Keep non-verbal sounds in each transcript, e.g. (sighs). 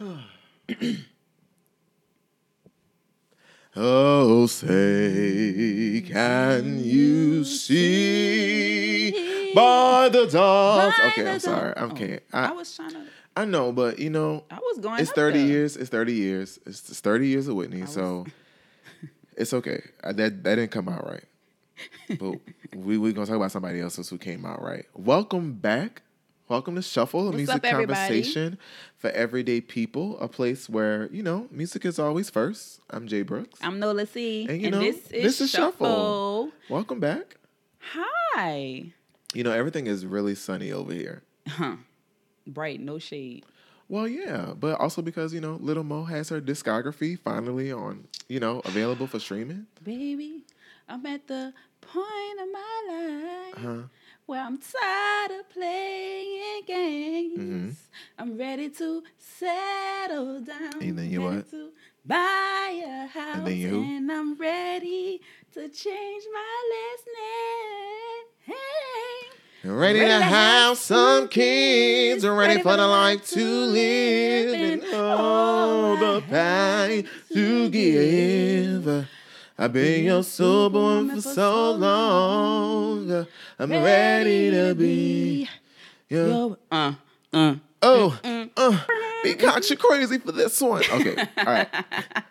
(sighs) oh, say, can you see by the dawn's? Okay, I'm sorry. I'm Oh, can't. I, I, was trying to. I know, but you know, I was going. it's 30 there. years. It's 30 years. It's, it's 30 years of Whitney, was- so (laughs) it's okay. I, that that didn't come out right. But (laughs) we we gonna talk about somebody else who came out right. Welcome back. Welcome to Shuffle, a What's music up, conversation for everyday people. A place where you know music is always first. I'm Jay Brooks. I'm Nola C. And And, you know, this is, this is Shuffle. Shuffle. Welcome back. Hi. You know everything is really sunny over here. Huh. Bright, no shade. Well, yeah, but also because you know Little Mo has her discography finally on you know available for streaming. Baby, I'm at the point of my life Huh? Where I'm tired of playing games. Mhm. I'm ready to settle down. And then you ready what? To buy a house. then you? And I'm ready to change my last name. Ready, Ready to have some kids, ready, ready for the life to live, and all the pain to give. I've been your superwoman for so long. I'm ready to be your. Uh, uh. Oh, uh, be cock you crazy for this one. Okay, all right,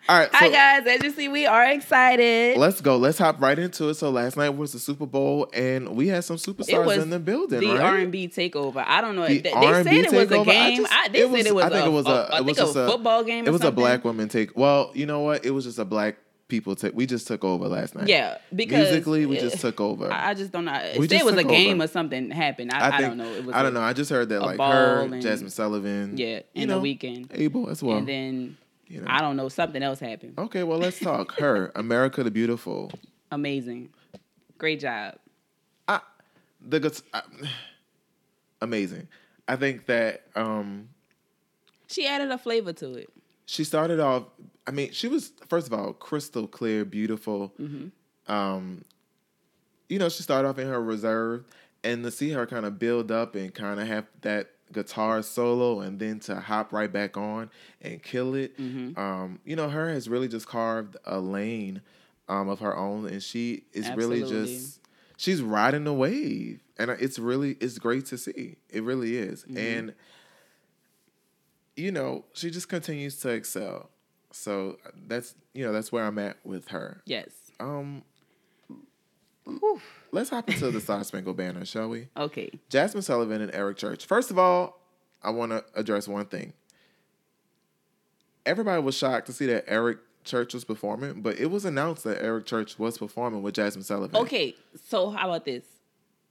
all right. Hi guys, as you see, we are excited. Let's go. Let's hop right into it. So last night was the Super Bowl, and we had some superstars in the building, the? R and B takeover. I don't know. The They, R&B said it was takeover, a I game. just- I, they it said was- it was. I think a, it was a- a- it I was a football game. It was a black woman take. Well, you know what? It was just a black people take. We just took over last night. Yeah, because musically, we just took over. I I just don't know. It We said just it was a game over. or something happened. I, I, think, don't know. It was I don't know. I just heard that like her, and- Jazmine Sullivan. Yeah, in the Weeknd, Abel as well. and then you know. I don't know. Something else happened. okay, well let's talk. (laughs) H.E.R., America the Beautiful. Amazing, great job. I, the I, amazing. I think that um She added a flavor to it. she started off i mean she was first of all crystal clear beautiful Mm-hmm. um you know she started off in her reserve and to see her kind of build up and kind of have that guitar solo and then to hop right back on and kill it Mm-hmm. um you know her has really just carved a lane um of H.E.R. own and she is really just she's riding the wave and it's really it's great to see it really is Mm-hmm. and you know, she just continues to excel. So that's you know that's where I'm at with her. Yes. Um, let's hop into the (laughs) Star Spangled Banner, shall we? Okay. Jazmine Sullivan and Eric Church. First of all, I want to address one thing. Everybody was shocked to see that Eric Church was performing, but it was announced that Eric Church was performing with Jazmine Sullivan. Okay, so how about this?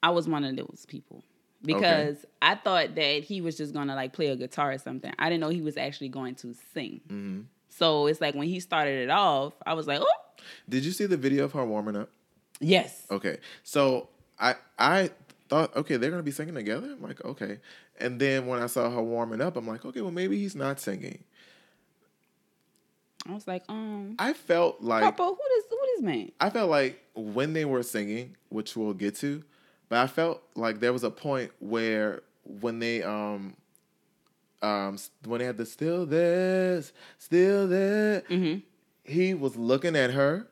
I was one of those people because I thought that he was just gonna like play a guitar or something. I didn't know he was actually going to sing. Mm-hmm. So it's like when he started it off, I was like, oh, Did you see the video of her warming up? yes. Okay. So I I thought, okay, they're gonna be singing together. I'm like, okay. And then when I saw her warming up, I'm like, okay, well maybe he's not singing. I was like, um, I felt like Papa, who this who this man? I felt like when they were singing, which we'll get to, but I felt like there was a point where when they um um when they had the still this, still there, Mm-hmm. he was looking at her,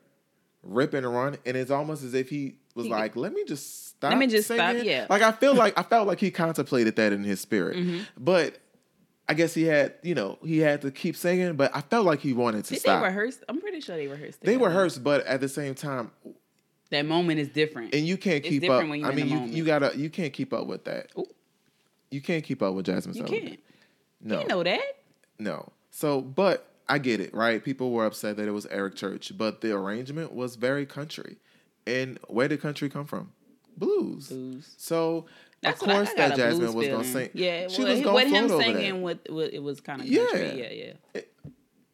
rip and run, and it's almost as if he was He- like, "Let me just stop." Let me just stop, yeah. Like I feel (laughs) like I felt like he contemplated that in his spirit, Mm-hmm. but I guess he had, you know, he had to keep singing. But I felt like he wanted to Did stop. they rehearse? I'm pretty sure they rehearsed. They together. rehearsed, but at the same time, That moment is different. and you can't It's keep different up. when you're I mean, the you you gotta you can't keep up with that. Ooh. You can't keep up with Jazmine. you Sullivan. can't. No, You know that. no. So, but I get it, right? People were upset that it was Eric Church, but the arrangement was very country. And where did country come from? Blues. Blues. So That's of course that Jasmine was gonna sing. Yeah, she well, was with him float over singing, with, with it was kind of Yeah. country. Yeah, yeah.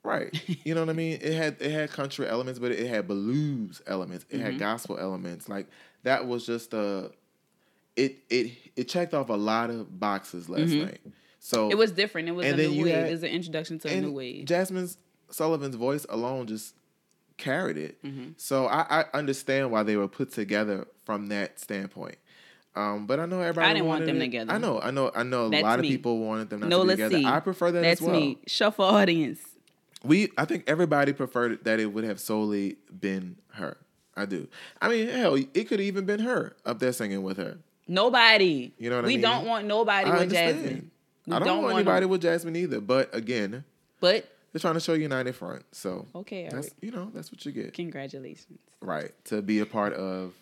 Right. You know what I mean? It had it had country elements, but it had blues elements. It Mm-hmm. had gospel elements. Like that was just a it it it checked off a lot of boxes last night. So. It was different. It was a new wave. had- it was an introduction to a new wave. Jazmine Sullivan's voice alone just carried it. Mm-hmm. So I, I understand why they were put together from that standpoint. Um, but I know everybody. I didn't want them it. together. I know, I know, I know. A That's lot me. of people wanted them not No, to be let's together. see. I prefer that That's as well. me. Shuffle audience. We, I think everybody preferred that it would have solely been her. I do. I mean, hell, it could have even been her up there singing with her. Nobody. You know what I mean? we don't want nobody I with understand. Jazmine. We I don't, want want anybody with Jazmine either. But again, But they're trying to show United Front. So okay, that's you know that's what you get. Congratulations. Right to be a part of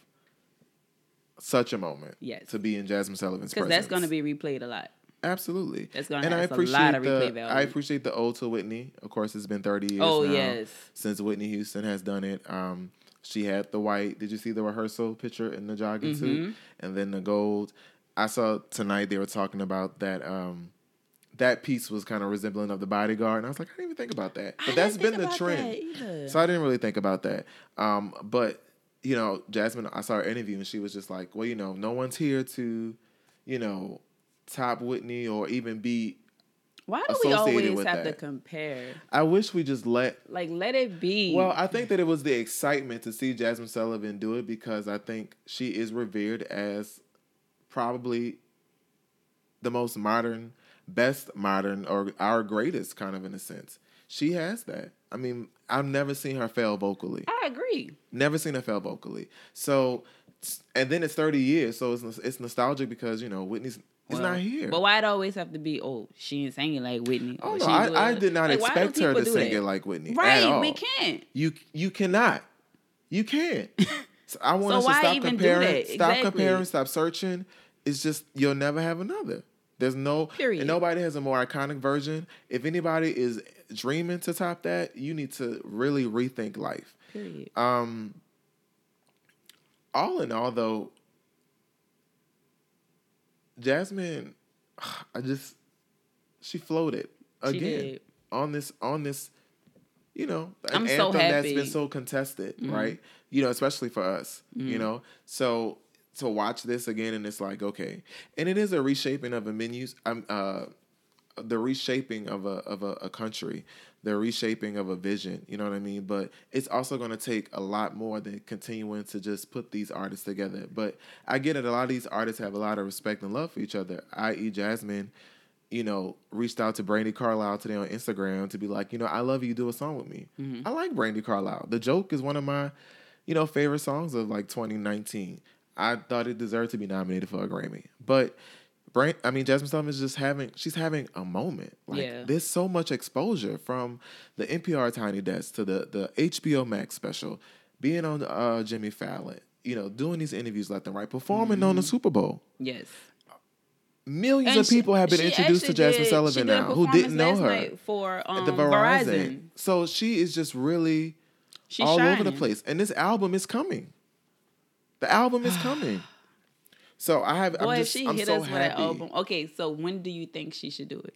such a moment. Yes. To be in Jazmine Sullivan's Because that's going to be replayed a lot. absolutely. That's gonna and I have a lot of the, replay value. I appreciate the ode to Whitney. Of course, it's been thirty years. Oh, now yes. since Whitney Houston has done it. Um, she had the white. Did you see the rehearsal picture in the jogging suit, Mm-hmm. and then the gold? I saw tonight they were talking about that. Um, that piece was kind of resembling of the bodyguard, and I was like, I didn't even think about that. But I that's been the trend. that. So I didn't really think about that. Um, but you know, Jazmine, I saw her interview and she was just like, well, you know, no one's here to, you know, top Whitney or even be. Why do we always have to compare? I wish we just let. Like, let it be. Well, I think that it was the excitement to see Jazmine Sullivan do it because I think she is revered as probably the most modern, best modern, or our greatest kind of in a sense. She has that. I mean, I've never seen her fail vocally. I agree. Never seen her fail vocally. So, and then it's thirty years, so it's it's nostalgic because you know Whitney's is Well, not here. But why it always have to be? Oh, she ain't singing like Whitney. oh no, she ain't do I, I did not Like, expect her to sing that? it like Whitney. Right, we can't. You you cannot. You can't. (laughs) So I want So us to stop comparing. Stop Exactly. comparing. Stop searching. It's just you'll never have another. There's no Period. and nobody has a more iconic version. If anybody is dreaming to top that, you need to really rethink life. Period. Um, all in all, though, Jazmine, (sighs) I just she floated again did. on this on this, you know, an I'm so anthem that's happy. been so contested, Mhm. right? You know, especially for us, you Mhm. know. So to watch this again and it's like okay, and it is a reshaping of a menu. Um, uh, the reshaping of a of a, a country, the reshaping of a vision. You know what I mean? But it's also going to take a lot more than continuing to just put these artists together. But I get it. A lot of these artists have a lot of respect and love for each other. I.e., Jazmine. You know, reached out to Brandi Carlile today on Instagram to be like, you know, I love you. Do a song with me. Mhm. I like Brandi Carlile. The joke is one of my, you know, favorite songs of like 2019. I thought it deserved to be nominated for a Grammy, but Brand, I mean, Jazmine Sullivan is just having, she's having a moment. Like, Yeah. there's so much exposure from the NPR Tiny Desk to the, the HBO Max special, being on uh, Jimmy Fallon, you know, doing these interviews left and right, performing on the Super Bowl. Yes. Millions And of she- people have been introduced to Jazmine did- Sullivan now who didn't know her for um, at the Verizon. Verizon. So she is just really all over the place. And this album is coming. The album is coming. (sighs) So I have. Boy, I'm just. she I'm hit so us with that happy. album. Okay, so when do you think she should do it?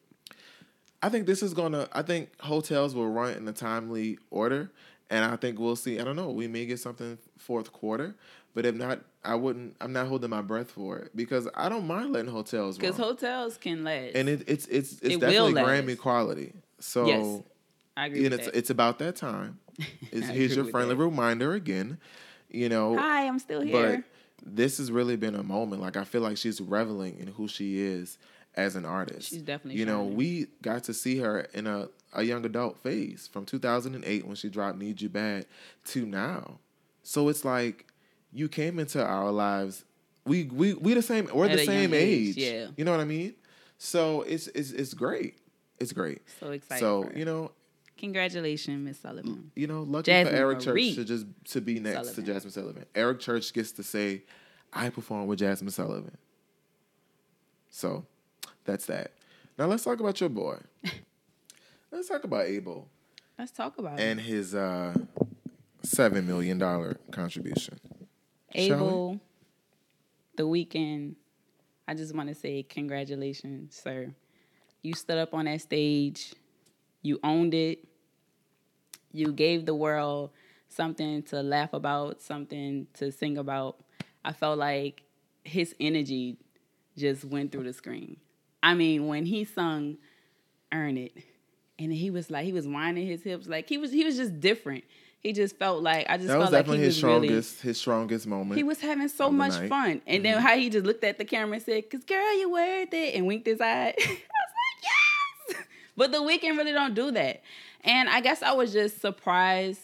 I think this is gonna. I think Heaux Tales will run in a timely order, and I think we'll see. I don't know. We may get something fourth quarter, but if not, I wouldn't. I'm not holding my breath for it because I don't mind letting Heaux Tales. Because Heaux Tales can last. and it, it's it's it's It definitely. Grammy quality. So. Yes, I agree and with it's that. it's about that time. (laughs) It's, here's your friendly that. reminder again. You know, Hi, I'm still here. but this has really been a moment. Like I feel like she's reveling in who she is as an artist. She's definitely You know, shining. we got to see her in a a young adult phase from 2008 when she dropped "Need You Bad" to now. So it's like you came into our lives. We we we the same. We're At the same age, age. yeah. You know what I mean? So it's it's it's great. It's great. so excited. So you know, Congratulations, Miss Sullivan. you know, lucky Jazmine for Eric Marie Church to just to be next Sullivan. to Jazmine Sullivan. Eric Church gets to say, "I perform with Jazmine Sullivan." So, that's that. Now let's talk about your boy. (laughs) let's talk about Abel Let's talk about and his uh, seven million dollar contribution. we? Abel, the Weeknd. I just want to say congratulations, sir. You stood up on that stage. You owned it. You gave the world something to laugh about, something to sing about. I felt like his energy just went through the screen. I mean, when he sung Earn It, and he was like he was winding his hips, like he was he was just different. He just felt like I just That felt was like definitely he his was really strongest his strongest moment. he was having so much night. Mm-hmm. fun. And then how he just looked at the camera and said, Cause girl, you worth it and winked his eye. (laughs) I was like, Yes. (laughs) But the Weeknd really don't do that. And I guess I was just surprised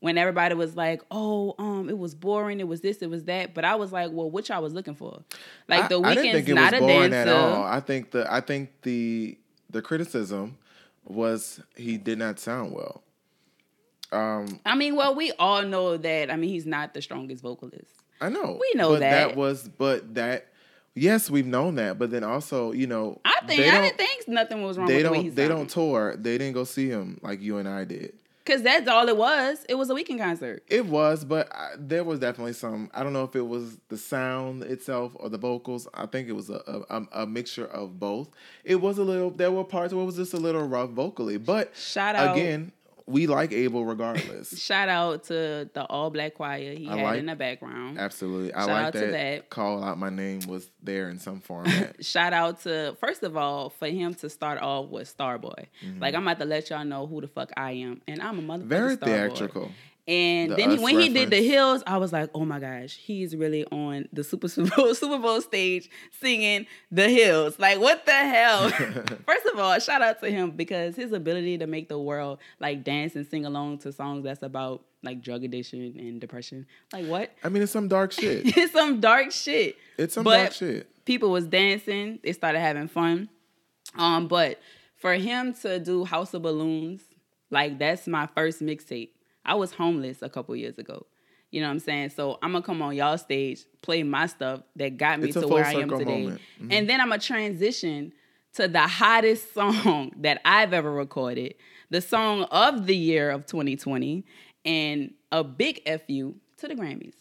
when everybody was like, Oh, um, it was boring, it was this, it was that. But I was like, Well, what y'all was looking for? Like the I, I didn't Weeknd's think it not was a boring dancer. at all. I think the I think the the criticism was he did not sound well. Um, I mean, well, we all know that. I mean, he's not the strongest vocalist. I know We know but that. was but that yes we've known that but then also you know I think I didn't think nothing was wrong they with don't he they don't tour they didn't go see him like you and I did. Cause that's all it was. It was a Weeknd concert. It was, but I, there was definitely some. I don't know if it was the sound itself or the vocals. I think it was a, a, a mixture of both. It was a little. There were parts where it was just a little rough vocally, but Shout out again, we like Abel regardless. (laughs) Shout out to the all black choir he I had like- in the background. Absolutely, I Shout like out to that, that. Call out my name was there in some (laughs) format. Shout out to first of all for him to start off with Starboy. Like I'm about to let y'all know who the fuck I am, and I'm a motherfucking Mm-hmm. Very theatrical. And The then he, when he did the hills, I was like, oh my gosh, he's really on the Super (laughs) Super Bowl, Super Bowl stage singing the hills. Like, what the hell? (laughs) (laughs) First of all, shout out to him because his ability to make the world like dance and sing along to songs that's about like drug addiction and depression. Like, what? I mean, it's some dark shit. it's some dark shit. It's some But dark shit. People was dancing. They started having fun. Um, but for him to do House of Balloons, like that's my first mixtape. I was homeless a couple years ago. You know what I'm saying? So I'm gonna come on y'all stage, play my stuff that got me It's to where I am today. Mhm. And then I'm gonna transition to the hottest (laughs) song that I've ever recorded, the song of the year of 2020, and a big FU to the Grammys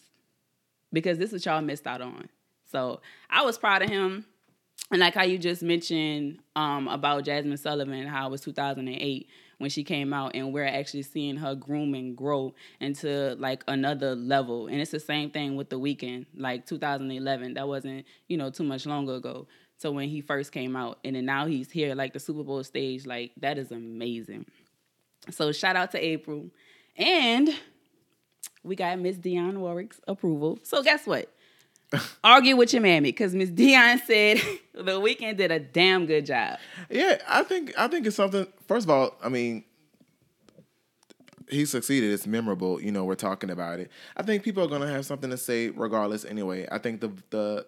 because this is what y'all missed out on. So I was proud of him. And like how you just mentioned um, about Jazmine Sullivan, how it was 2008 when she came out, and we're actually seeing her groom and grow into like another level. And it's the same thing with the Weeknd, like 2011. That wasn't you know too much longer ago. So when he first came out, and then now he's here, like the Super Bowl stage, like that is amazing. So shout out to Abel, and we got Miss Dionne Warwick's approval. So guess what? (laughs) Argue with your mammy because Miss Dionne said (laughs) the Weeknd did a damn good job. Yeah, I think I think it's something. First of all, I mean, he succeeded. It's memorable. You know, we're talking about it. I think people are gonna have something to say regardless. Anyway, I think the the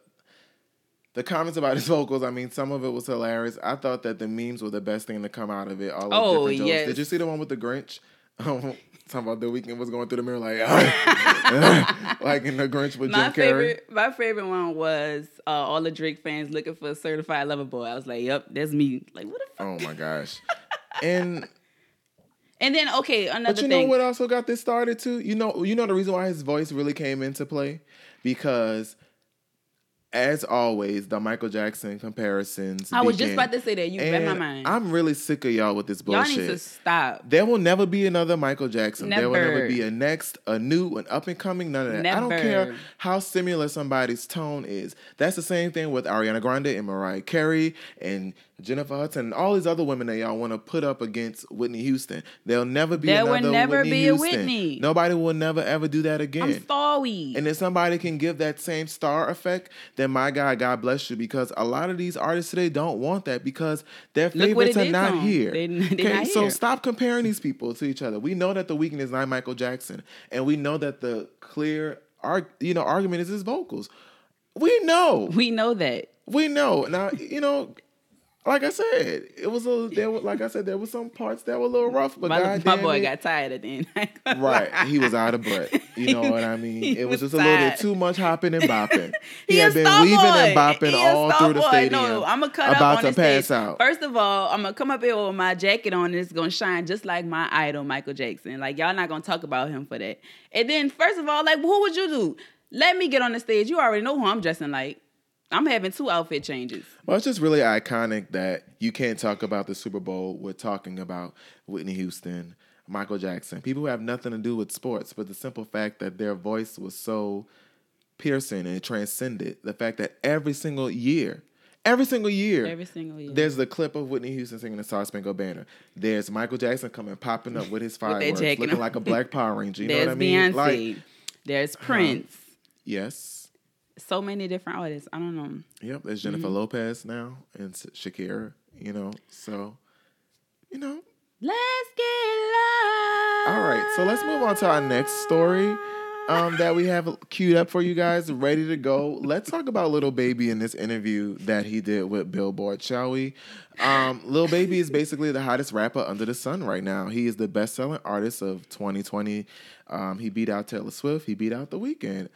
the comments about his (laughs) vocals. I mean, some of it was hilarious. I thought that the memes were the best thing to come out of it. All Oh, different jokes. yes. Did you see the one with the Grinch? (laughs) Talking about the Weeknd was going through the mirror like, (laughs) like in the Grinch with My Jim Carrey. favorite, my favorite one was uh, all the Drake fans looking for a certified lover boy. I was like, "Yep, that's me." Like, what the fuck? Oh my gosh. (laughs) And And then, okay, another But you thing. know what also got this started too? You know, you know the reason why his voice really came into play because, as always, the Michael Jackson comparisons. I was just about to say that. You read my mind. I'm really sick of y'all with this bullshit. Y'all need to stop. There will never be another Michael Jackson. There will never Never. be a next, a new, an up and coming. None of that. I don't care how similar somebody's tone is. That's the same thing with Ariana Grande and Mariah Carey and Jennifer Hudson and all these other women that y'all want to put up against Whitney Houston. There'll never be There will never Whitney be a Whitney. Nobody will never ever do that again. I'm sorry. And if somebody can give that same star effect, then my God, God bless you. Because a lot of these artists today don't want that because their favorites are not here. (laughs) They- okay, not so here. stop comparing these people to each other. We know that the Weeknd is not Michael Jackson, and we know that the clear, arg- you know, argument is his vocals. We know, we know that. we know. Now, you know. Like I said, it was a there. Was, like I said, there were some parts that were a little rough, but My, God my boy it, got tired at the end. (laughs) Right. He was out of breath. You know what I mean? (laughs) It was was just a little bit too much hopping and bopping. (laughs) He, He had been weaving and bopping He all through the boy. stadium. No, I'm gonna cut about up on to pass stage. out. First of all, I'm gonna come up here with my jacket on and it's gonna shine just like my idol, Michael Jackson. Like y'all not gonna talk about him for that. And then first of all, like who would you do? Let me get on the stage. You already know who I'm dressing like. I'm having two outfit changes. Well, it's just really iconic that you can't talk about the Super Bowl with talking about Whitney Houston, Michael Jackson, people who have nothing to do with sports, but the simple fact that their voice was so piercing and transcended the fact that every single year, every single year. Every single year. There's the clip of Whitney Houston singing the Star Spangled Banner. There's Michael Jackson coming popping up with his fireworks, jacket looking on. like a black Power Ranger. You There's know what I mean? Beyonce. Like, There's Prince. yes, So many different artists. I don't know. yep. There's Jennifer Mm-hmm. Lopez now and Shakira. You know, so you know. Let's get loud. All right, so let's move on to our next story um, that we have queued up for you guys, ready to go. Let's talk about Little Baby in this interview that he did with Billboard, shall we? Um, Lil Baby is basically the hottest rapper under the sun right now. He is the best selling artist of 2020. Um, he beat out Taylor Swift, he beat out The Weeknd.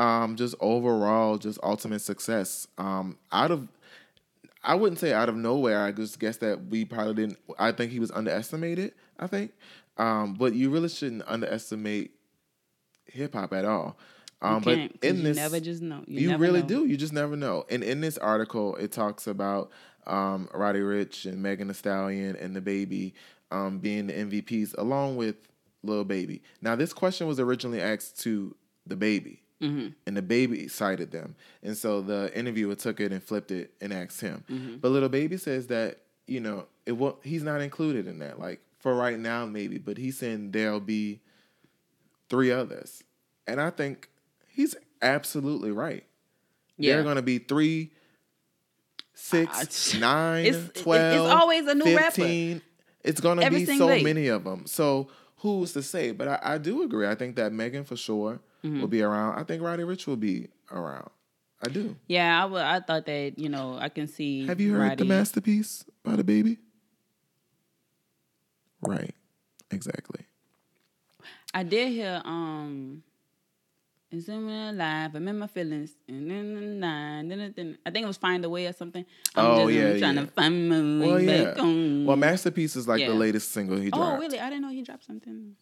Um, just overall, just ultimate success. Um, out of I wouldn't say out of nowhere. I just guess that we probably didn't. I think he was underestimated. I think, um, but you really shouldn't underestimate hip hop at all. Um, but in you this, never just know. You, you really know. do. You just never know. And in this article, it talks about um, Roddy Ricch and Megan Thee Stallion and DaBaby um, being the MVPs along with Lil Baby. Now, this question was originally asked to DaBaby, Mm-hmm. and DaBaby cited them. And so the interviewer took it and flipped it and asked him. Mm-hmm. But Little Baby says that you know it will. He's not included in that. Like for right now, maybe, but he's saying there'll be three others, and I think he's absolutely right. There are going to be three, six, Uh, (laughs) nine, it's- it- it's always a new rapper. 15. It's going to Every be so many of them. So who's to say? But I, I do agree. I think that Megan for sure Mm-hmm. will be around. I think Roddy Ricch will be around. I do. Yeah, I I thought that you know I can see. Have you heard Roddy. the masterpiece by DaBaby? Right. Exactly. I did hear um. Is in my life, I'm in my feelings, and then then I think it was find a way or something. I'm Oh, just yeah, trying yeah. to find my way Well, yeah. back home. Well, masterpiece is like the latest single he dropped. oh, really? I didn't know he dropped something.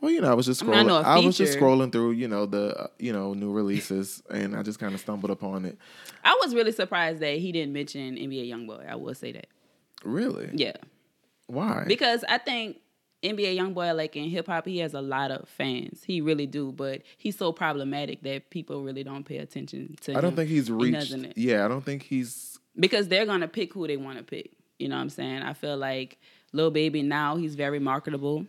Well, you know, I was just I mean, I scrolling. I, was just scrolling through, you know, the uh, you know new releases, and I just kind of stumbled upon it. I was really surprised that he didn't mention NBA YoungBoy. I will say that. Really? Yeah, Why? because I think NBA YoungBoy, like in hip hop, he has a lot of fans. He really do, but he's so problematic that people really don't pay attention to him. I don't think he's reached. Yeah, I don't think he's. because they're gonna pick who they want to pick. You know what I'm saying? I feel like Lil Baby now he's very marketable.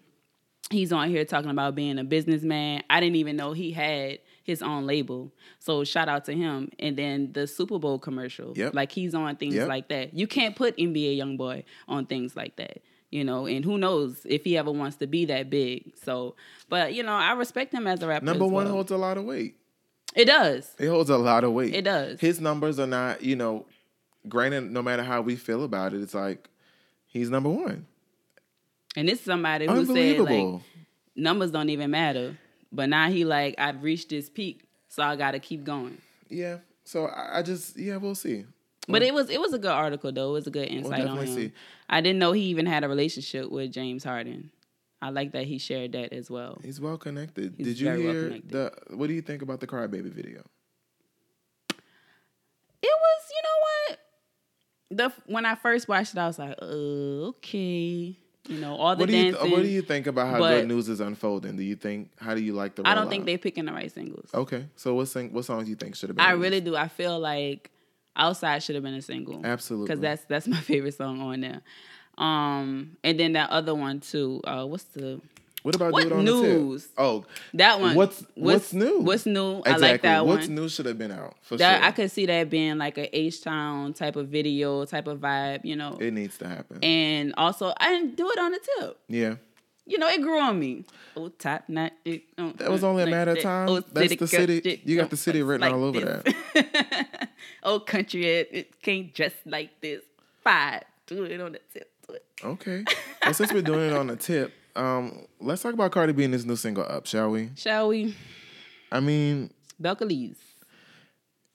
He's on here talking about being a businessman. I didn't even know he had his own label. So shout out to him. And then the Super Bowl commercial. Yep. Like he's on things Yep. like that. You can't put NBA YoungBoy on things like that. You know, and who knows if he ever wants to be that big. So, but you know, I respect him as a rapper. Number one well. holds a lot of weight. it does. It holds a lot of weight. It does. His numbers are not, you know, granted. No matter how we feel about it, it's like he's number one. And this is somebody who said like numbers don't even matter. But now he like, I've reached this peak, so I gotta keep going. yeah. So I, I just, yeah, we'll see. But it was it was a good article though. It was a good insight on him. see. I didn't know he even had a relationship with James Harden. I like that he shared that as well. He's well connected. He's Did you well hear connected. the? What do you think about the Crybaby video? It was, you know what? The when I first watched it, I was like, oh, okay. You know, all the What do you dancing. What do you think about how good news is unfolding? Do you think? How do you like the? I don't think they're picking the right singles. Okay, so what sing, What songs do you think should have been? I released? really do. I feel like outside should have been a single. Absolutely. because that's that's my (laughs) favorite song on there. Um, and then that other one too. Uh, what's the What about what do it on news? the tip? Oh, that one? What's- what's new? What's new? exactly. I like that What's one. What's new should have been out for That sure. I could see that being like a H Town type of video, type of vibe, you know. it needs to happen. and also, I didn't do it on the tip. yeah, You know, it grew on me. Oh, top not it. oh, That was only a like matter of time. Oh, That's the city- you got the city written all over that. (laughs) (laughs) oh, country, it, it can't just like this. Five, do it on the tip. Do it. okay. (laughs) well, since we're doing it on the tip, um, let's talk about Cardi B and this new single "Up," shall we? Shall we? I mean, Belcalis.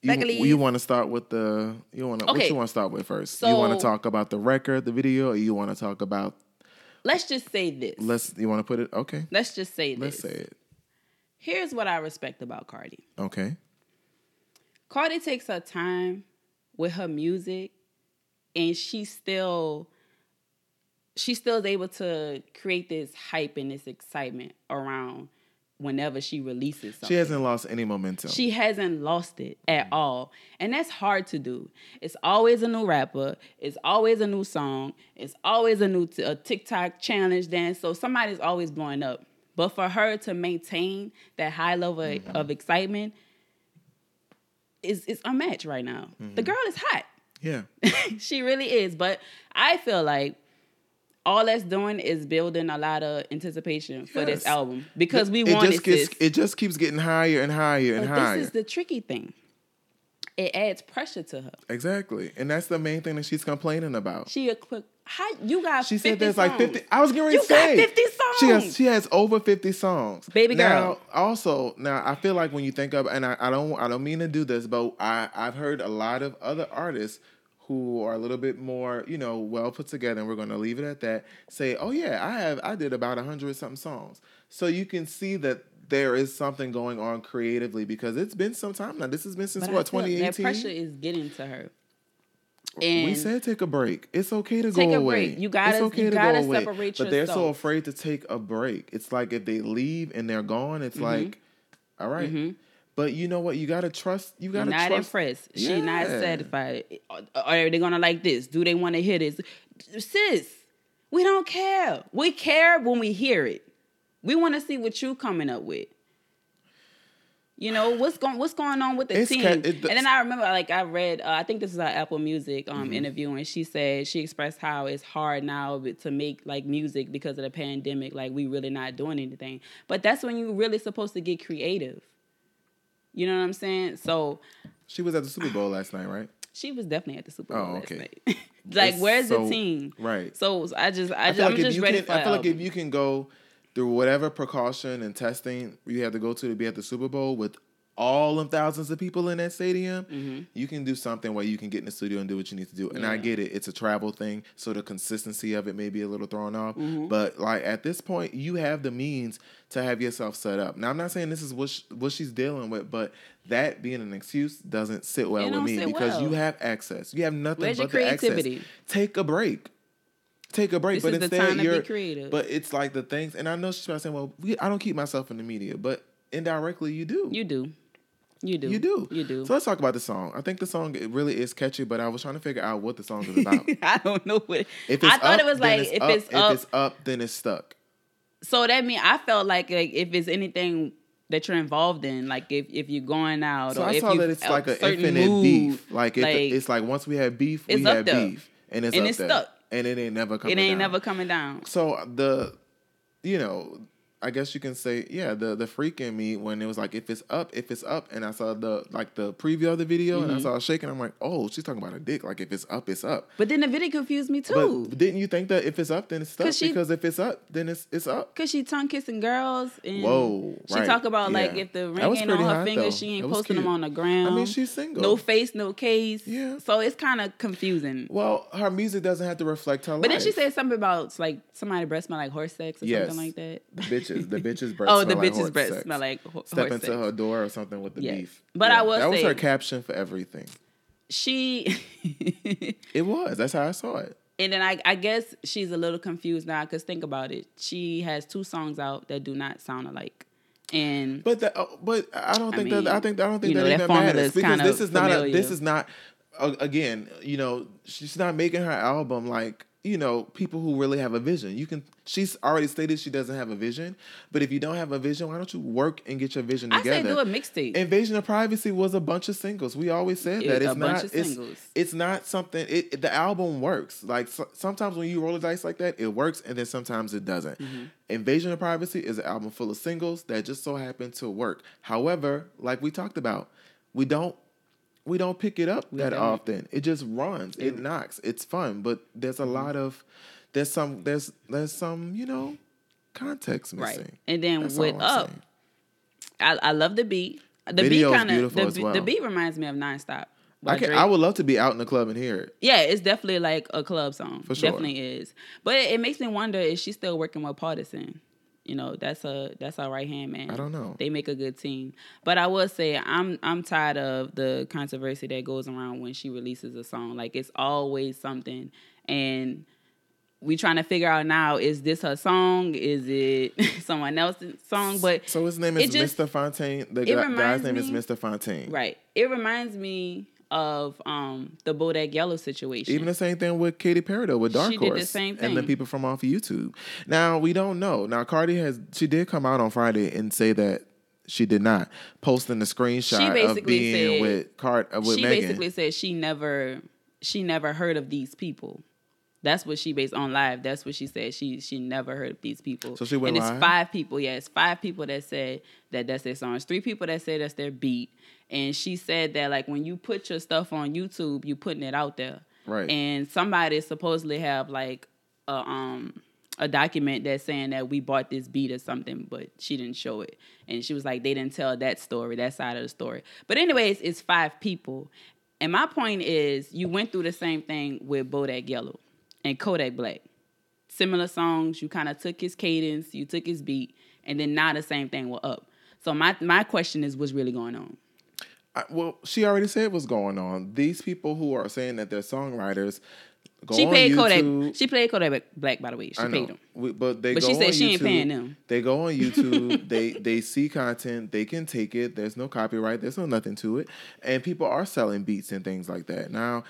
you, you want to start with the you want to what Okay. you want to start with first? So, you want to talk about the record, the video, or you want to talk about? Let's just say this. Let's you want to put it? Okay, Let's just say this. let's say it. Here's what I respect about Cardi. Okay, Cardi takes her time with her music and she still she still is able to create this hype and this excitement around whenever she releases something. She hasn't lost any momentum. She hasn't lost it at all. And that's hard to do. It's always a new rapper. It's always a new song. It's always a new t- a TikTok challenge dance. So somebody's always blowing up. But for her to maintain that high level Mm-hmm. of excitement is is unmatched right now. Mm-hmm. The girl is hot. yeah. (laughs) she really is. But I feel like all that's doing is building a lot of anticipation for this album because we it want just it. gets sis. it just keeps getting higher and higher and But higher. this is the tricky thing. It adds pressure to her. exactly. And that's the main thing that she's complaining about. She a quick. How you got? She 50 said there's like 50. I was getting You to got say 50 She has songs. she has over 50 songs. Baby now, girl. Also, now I feel like when you think of and I, I don't I don't mean to do this, but I I've heard a lot of other artists who are a little bit more, you know, well put together, and we're gonna leave it at that, say, Oh yeah, I have I did about a hundred something songs. So you can see that there is something going on creatively because it's been some time now. This has been since But what, twenty That pressure is getting to her. We said take a break. It's okay to Take go a away. break. You gotta- it's okay you to gotta go away. separate But they're so afraid to take a break. It's like if they leave and they're gone, it's Mm-hmm. like, all right. But you know what? You gotta trust. You gotta not trust. impressed. She not Yeah. satisfied. Are they gonna like this? Do they want to hear this? Sis, we don't care. We care when we hear it. We want to see what you coming up with. You know what's going what's going on with the It's team, ca- it- and then I remember like I read uh, I think this is our Apple Music um, Mm-hmm. interview, and she said she expressed how it's hard now to make like music because of the pandemic. Like we really not doing anything, but that's when you really supposed to get creative. You know what I'm saying? So She was at the Super Bowl last night, right? she was definitely at the Super Bowl Oh, last okay. night. (laughs) like, It's where's so- the team? Right. So I just, I, I just, feel I'm like if just you ready can. for. I feel like if you can go through whatever precaution and testing you have to go to to be at the Super Bowl with all of thousands of people in that stadium, you can do something where you can get in the studio and do what you need to do. And I Mm-hmm. Get it; it's a travel thing, so the consistency of it may be a little thrown off. Mm-hmm. But like at this point, you have the means to have yourself set up. Now, I'm not saying this is what sh- what she's dealing with, but that being an excuse doesn't sit well with me because well. you have access. You have nothing Where's but the access. creativity? Take a break. Take a break, This but instead time to be you're creative. But it's like the things, and I know she's probably saying, "Well, we, I don't keep myself in the media," but indirectly you do. you do, you do, You do. you do. So let's talk about the song. I think the song it really is catchy, but I was trying to figure out what the song is about. (laughs) I don't know what. If it's I thought up, it was like if up. it's up. If it's up, then it's stuck. so that mean I felt like like if it's anything that you're involved in, like if if you're going out So or I if saw you that it's like an infinite mood, beef. Like, if like, it's like once we have beef, we up there. beef, and it's And up it's there. stuck. and it ain't never coming. it ain't down. never coming down. So the, you know, I guess you can say, yeah, the the freak in me when it was like, if it's up, if it's up, and I saw the like the preview of the video, Mm-hmm. and I saw it shaking. I'm like, oh, she's talking about a dick. Like if it's up, it's up. But then the video confused me too. But didn't you think that if it's up, then it's stuck? she- because if it's up, then it's it's up. Cause she tongue kissing girls and Whoa, she right, talk about like yeah. if the ring ain't on her finger, though. she ain't posting them on the ground. I mean, she's single. No face, no case. Yeah. So it's kind of confusing. Well, her music doesn't have to reflect her But then she said something about like somebody breast smell like horse sex or Yes. something like that. the bitches, the bitches (laughs) breath. oh, the like breast sex. smell like ho- Step horse into sex. her door or something with the Yes. beef. But I will that was her caption for everything. She, (laughs) It was. That's how I saw it. and then I, I guess she's a little confused now because think about it. She has two songs out that do not sound alike, and But that, uh, but I don't I think mean, that I think I don't think you know, that that matters because this is not a this is not again you know she's not making her album like you know people who really have a vision. You can she's already stated she doesn't have a vision, but if you don't have a vision, why don't you work and get your vision together? I say do a mixtape. Invasion of Privacy was a bunch of singles. We always said that it's not. It's, it's not something. It, the album works. Like so, sometimes when you roll the dice like that, it works, and then sometimes it doesn't. Mm-hmm. Invasion of Privacy is an album full of singles that just so happen to work. However, like we talked about, we don't we don't pick it up that don't. often. It just runs. It knocks. It's fun, but there's Mm-hmm. a lot of there's some there's there's some you know context missing. right, and then That's with up, saying. I, I love the beat. The beat kind of the, well. the beat reminds me of nonstop. I can, I would love to be out in the club and hear it. Yeah, it's definitely like a club song. For sure. Definitely is. But it, it makes me wonder: is she still working with Pardison? You know, that's a that's our right hand man. I don't know. They make a good team. But I will say I'm I'm tired of the controversy that goes around when she releases a song. Like it's always something, and we trying to figure out now is this her song? Is it (laughs) someone else's song? But So his name is just- Mr. Fontaine. The guy- guy's name is Mr. Fontaine. right, it reminds me of um the Bodak Yellow situation. Even the same thing with Katy Perry though, with Dark She did the Horse same and the people from off of YouTube. Now we don't know. Now Cardi has she did come out on Friday and say that she did not, posting the screenshot of basically being said- with Card uh, with she Megan. basically said she never she never heard of these people. That's what she based on live. That's what she said. She she never heard of these people. So she went and live? it's five people. Yeah, it's five people that said that that's their song. It's three people that say that's their beat. And she said that like when you put your stuff on YouTube, you're putting it out there. Right. And somebody supposedly have like a um a document that's saying that we bought this beat or something, but she didn't show it. And she was like, they didn't tell that story, that side of the story. But anyways, it's five people. And my point is, you went through the same thing with Bodak Yellow and Kodak Black. Similar songs, you kind of took his cadence, you took his beat, and then now the same thing will up. So my my question is, what's really going on? I, well, she already said what's going on. These people who are saying that they're songwriters go she on paid YouTube. Kodak. She played Kodak Black, by the way. She I know, paid him. We- but they But go she said on she ain't YouTube, paying them. They go on (laughs) YouTube. they they see content. They can take it. There's no copyright. There's no nothing to it, and people are selling beats and things like that now.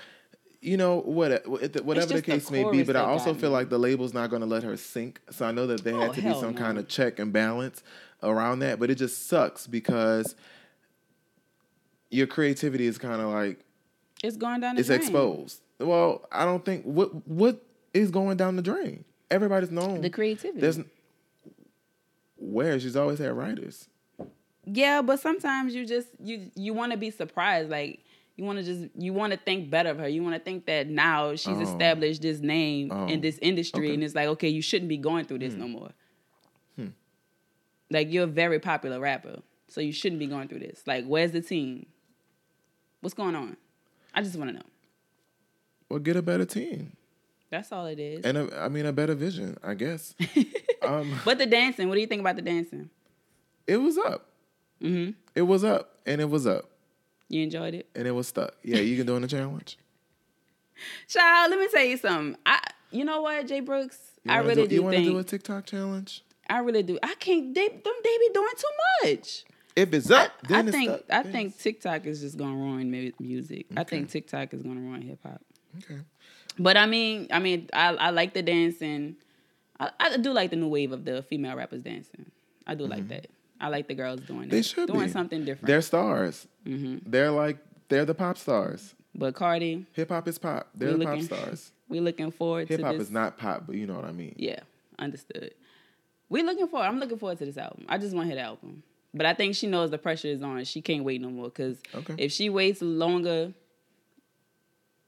You know what? Uh, whatever the just the case may be, but I also feel me. like the label's not going to let her sink. So I know that there Oh, had to be some no. kind of check and balance around that. But it just sucks because your creativity is kind of like It's going down the drain. it's drain. exposed. Well, I don't think what what is going down the drain. Everybody's known The creativity. There's where she's always had writers. Yeah, but sometimes you just you you want to be surprised. Like you want to just you want to think better of her. You want to think that now she's Oh. established this name Oh. in this industry, Okay. and it's like okay, you shouldn't be going through Hmm. this no more. Like you're a very popular rapper, so you shouldn't be going through this. Like, where's the team? What's going on? I just want to know. Well, get a better team That's all it is. and a, I mean a better vision, I guess. (laughs) um, but the dancing, what do you think about the dancing? it was up. hmm It was up, and it was up, You enjoyed it, and it was stuck. Yeah, you can do in the challenge. (laughs) child. Let me tell you something. I, you know what, Jay Brooks, I really do, do, You want to do a TikTok challenge? I really do. I can't. They them they be doing too much. If it's up, I then it's think stuck. I think TikTok is just gonna ruin mu- music. I think TikTok is gonna ruin hip hop. Okay. But I mean, I mean, I I like the dancing. I, I do like the new wave of the female rappers dancing. I do like that. I like the girls doing Mm-hmm. They should doing be. something different. They're stars. hmm They're like they're the pop stars. But Cardi, Hip hop is pop. They're the pop stars. (laughs) We're looking forward Hip hop is not pop, but you know what I mean. Yeah, understood. We're looking forward. I'm looking forward to this album. I just want to hit the album. But I think she knows the pressure is on. She can't wait no more because Okay. if she waits longer,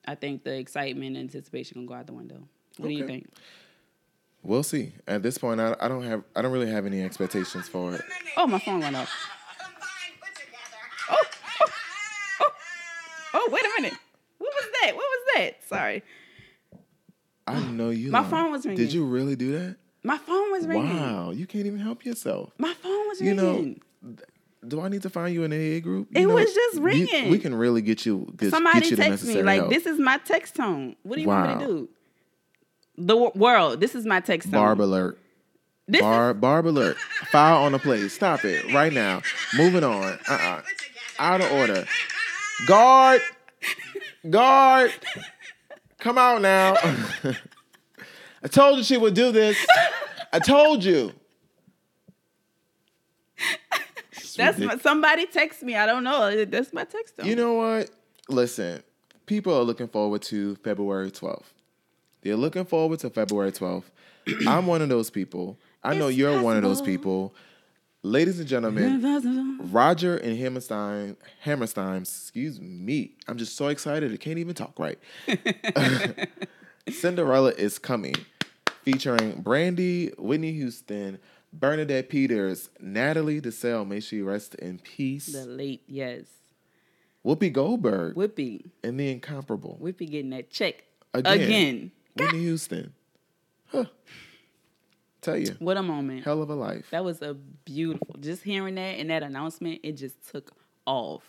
I think the excitement and anticipation gonna go out the window. What do you think? We'll see. At this point, I, I don't have I don't really have any expectations for it. Oh, my phone went off. Oh, oh, oh. Oh, wait a minute. What was that? What was that? Sorry, I know you. My phone was ringing. Did you really do that? my phone was ringing. Wow, you can't even help yourself. My phone was ringing. You know, do I need to find you an AA group? It know, was just you- ringing. we can really get you get, Somebody get you text me like, help. "This is my text tone." What do you want me to do? The wo- world. This is my text tone. Barb alert. This Barb, Barb alert. File on the plate. Stop it right now. Moving on. Uh uh Out of order. Guard. Guard. Come out now. (laughs) I told you she would do this. I told you. That's my, somebody text me. I don't know. That's my text tone. You know what? Listen, people are looking forward to February 12th. They're looking forward to February 12th. (clears throat) I'm one of those people. I know you're one of those people. Ladies and gentlemen, Roger and Hammerstein, Hammerstein, excuse me. I'm just so excited. I can't even talk right. (laughs) (laughs) Cinderella is coming, featuring Brandy, Whitney Houston, Bernadette Peters, Natalie Desselle, may she rest in peace, the late yes, Whoopi Goldberg, Whoopi. and the incomparable Whoopi getting that check Again. again. Whitney Houston. Huh. Tell you, What a moment. hell of a life. That was a beautiful. Just hearing that and that announcement, it just took off.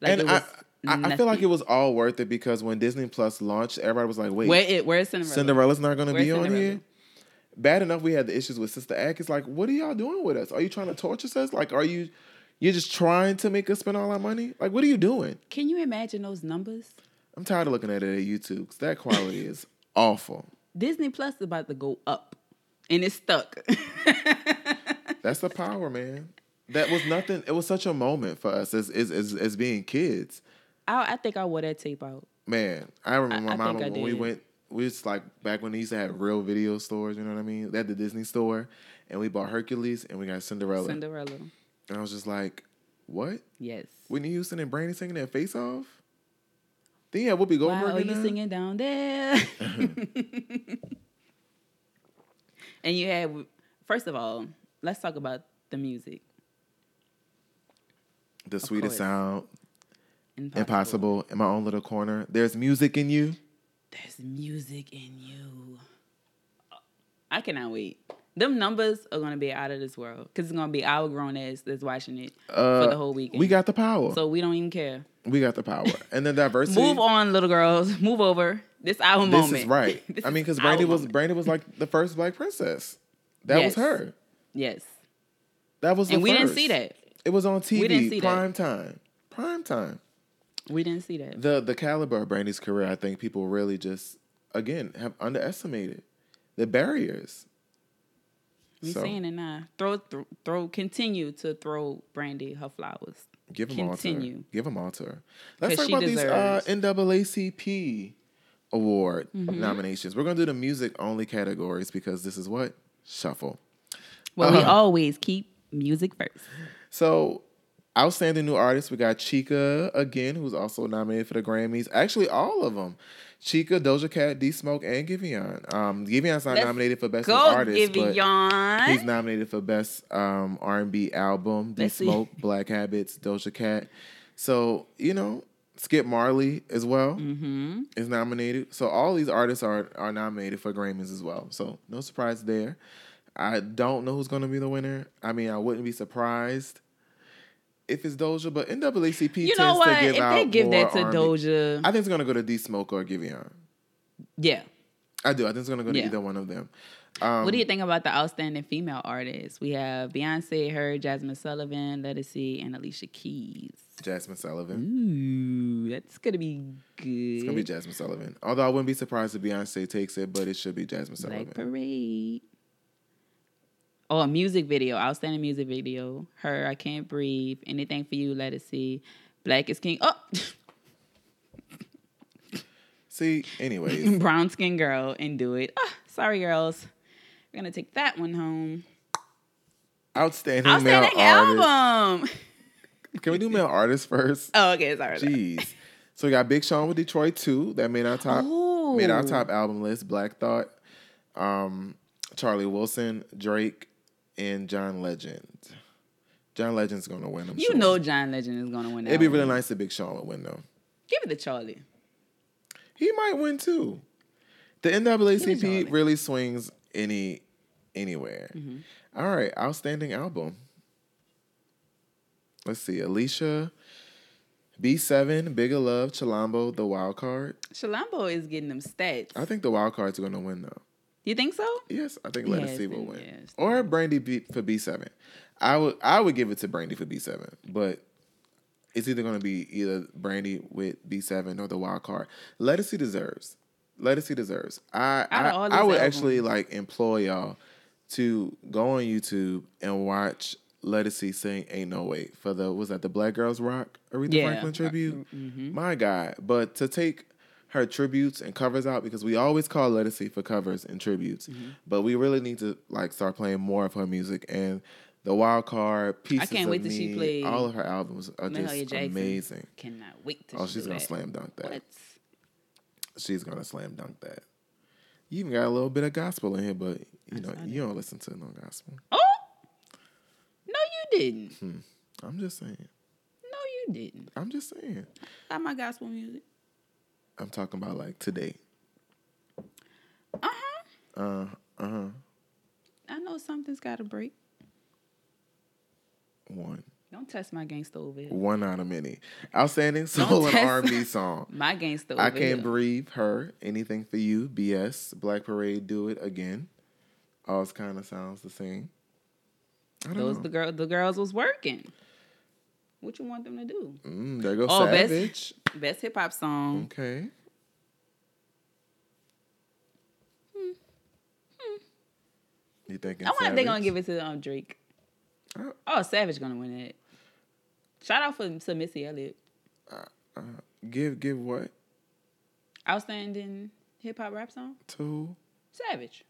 Like and it was, I, I, I feel like it was all worth it because when Disney Plus launched, everybody was like, "Wait, Where it where's Cinderella? Cinderella's not going to be on Cinderella? here." Bad enough we had the issues with Sister Act. It's like, what are y'all doing with us? Are you trying to torture us? Like, are you you're just trying to make us spend all our money? Like, what are you doing? Can you imagine those numbers? I'm tired of looking at it at YouTube because that quality is (laughs) awful. Disney Plus is about to go up, and it's stuck. (laughs) That's the power, man. That was nothing. It was such a moment for us as as as, as being kids. I, I think I wore that tape out. Man, I remember I- my I mama when we did. went. We was like back when they used to have real video stores. You know what I mean? They had the Disney store, and we bought Hercules, and we got Cinderella. Cinderella. and I was just like, "What? Yes. Whitney Houston and Brandy singing that Face Off?" Then yeah, Whoopi Goldberg. Why are you there. singing down there? (laughs) and you had, first of all, let's talk about the music. The sweetest course. sound, Impossible. impossible. In my own little corner, there's music in you. There's music in you. I cannot wait. Them numbers are gonna be out of this world because it's gonna be our grown ass that's watching it Uh, for the whole weekend. We got the power. so we don't even care. we got the power and the diversity. (laughs) Move on, little girls. Move over. This our This moment. is right. (laughs) This I mean, because Brandy was moment. Brandy was like the first black princess. That Yes. was her. yes, That was the and we didn't see that. It was on TV. didn't see that. prime time. Prime time. We didn't see that. The the caliber of Brandy's career, I think people really just again have underestimated the barriers. We So saying it now. Throw, throw, throw. Continue to throw Brandy her flowers. give them all to her. Continue. Give them all to her. Let's talk about these uh, NAACP award Mm-hmm. nominations. We're gonna do the music only categories because this is what shuffle. Well, we Uh-huh. always keep music first. So, outstanding new artists, we got Chika again, who's also nominated for the Grammys. Actually, all of them. Chika, Doja Cat, D Smoke, and Giveon. Um, Giveon's not Let's nominated for best Go, artist, but he's nominated for best um, R and B album. D Smoke, Black Habits, Doja Cat. So you know, Skip Marley as well Mm-hmm. is nominated. So all these artists are are nominated for Grammys as well. So no surprise there. I don't know who's going to be the winner. I mean, I wouldn't be surprised if it's Doja, but NAACP You know what? If they give that to R&B. Doja, I think it's going to go to D Smoke or Giveon. yeah. I do. I think it's going to go to Yeah. either one of them. Um, what do you think about the outstanding female artists? We have Beyonce, H.E.R, Jazmine Sullivan, Ledisi, and Alicia Keys. Jazmine Sullivan. Ooh, that's gonna be good. It's gonna be Jazmine Sullivan. Although I wouldn't be surprised if Beyonce takes it, but it should be Jazmine Black Sullivan. Parade. Oh, a music video, outstanding music video. H.E.R, I Can't Breathe. Anything for You, Ledisi. Black is King. Oh, (laughs) See, anyways, (laughs) brown skin girl, and do it. Ah, sorry, girls. We're gonna take that one home. outstanding, Outstanding male artist. album. Can we do male artists first? (laughs) Oh, okay, sorry. Jeez. So we got Big Sean with Detroit 2 that made our top made our top album list. Black Thought, um, Charlie Wilson, Drake, and John Legend. John Legend's gonna win. I'm You sure. know John Legend is gonna win that. it'd be one. really nice if Big Sean would win though. Give it to Charlie. He might win too. The NAACP really swings any anywhere. Mm-hmm. All right, outstanding album. Let's see, Alicia, B7, Bigger Love, Chilombo, The Wild Card. Chilombo is getting them stats. I think The Wild Card's gonna win though. You think so? Yes, I think Let Us Yes, See will then win. yes. Or Brandy B for B seven. I would I would give it to Brandy for B seven, but it's either gonna be either Brandy with B seven or the wild card. Ledisi deserves. Ledisi deserves. I Out I, I would albums. actually like employ y'all to go on YouTube and watch Ledisi sing Ain't No Way for the was that the Black Girls Rock Aretha Yeah. Franklin tribute? mhm. My God. But to take her tributes and covers out because we always call Let for covers and tributes, Mm-hmm. but we really need to like start playing more of her music and the wild card pieces. I can't wait till she plays All of her albums are Mahalia just Jackson. amazing. Cannot wait to. Oh, she's gonna slam dunk that. What? She's gonna slam dunk that. You even got a little bit of gospel in here, but you know saw you don't listen to no gospel. Oh, no, you didn't. Hmm. I'm just saying. No, you didn't. I'm just saying. Got my gospel music. I'm talking about like today. Uh huh. Uh uh huh. I know something's got to break. One, Don't test my gangster over here. One out of many. Outstanding soul and R&B song. (laughs) My gangster over I can't breathe. H.E.R. Anything for you. BS. Black Parade. Do it again. All kind of sounds the same. Those know. the girl the girls was working. What you want them to do? Mm, there goes Oh, best- Savage. Best hip hop song. Okay. You thinking? I wonder if they're gonna give it to um, Drake. Oh. Oh, Savage gonna win it. Shout out for to Missy Elliott. give give what Outstanding hip hop rap song. to? Savage.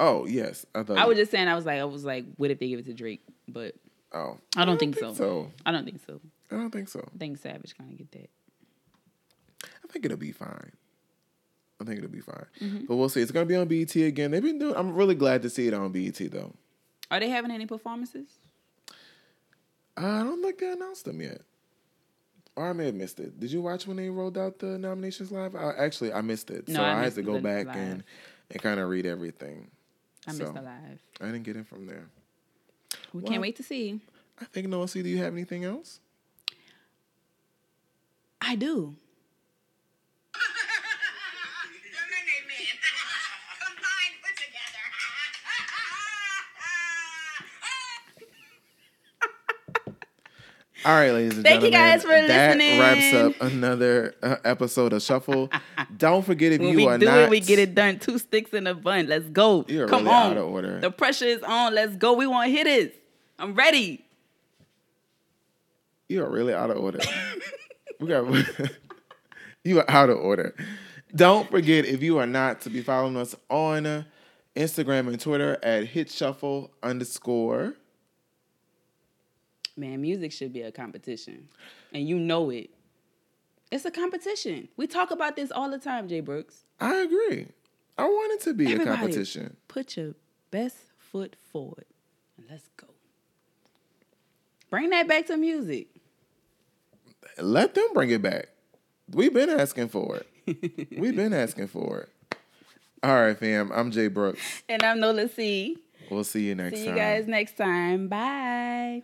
Oh yes, I thought. I was just saying. I was like, I was like, what if they give it to Drake? But Oh, I don't think so. So I don't think so. I don't think so. I think Savage gonna get that. I think it'll be fine. I think it'll be fine. Mm-hmm. But we'll see. It's gonna be on BET again. They've been doing. I'm really glad to see it on BET though. Are they having any performances? I don't think they announced them yet. Or I may have missed it. Did you watch when they rolled out the nominations live? I, actually, I missed it. No, so I I, had to go back live. and, and kind of read everything. I So, missed the live. I didn't get it from there. We Well- can't wait to see. I think Noah C, do you have anything else? I do. Lemonade Man. Combined put together. All right, ladies and gentlemen. Thank you guys for that listening. wraps up another uh, episode of Shuffle. (laughs) Don't forget if When you we are do not it, we get it done. Two sticks in a bun. Let's go. You're Come really on. out of order. The pressure is on. Let's go. We want hitters. I'm ready. You are really out of order. we got (laughs) you are out of order. Don't forget if you are not to be following us on Instagram and Twitter at hit shuffle underscore. Man, music should be a competition. And you know it. It's a competition. We talk about this all the time, Jay Brooks. I agree. I want it to be Everybody, a competition. Put your best foot forward and let's go. Bring that back to music. Let them bring it back. We've been asking for it. (laughs) We've been asking for it. All right, fam. I'm Jay Brooks. And I'm Nola C. We'll see you next time. See time. you guys next time. Bye.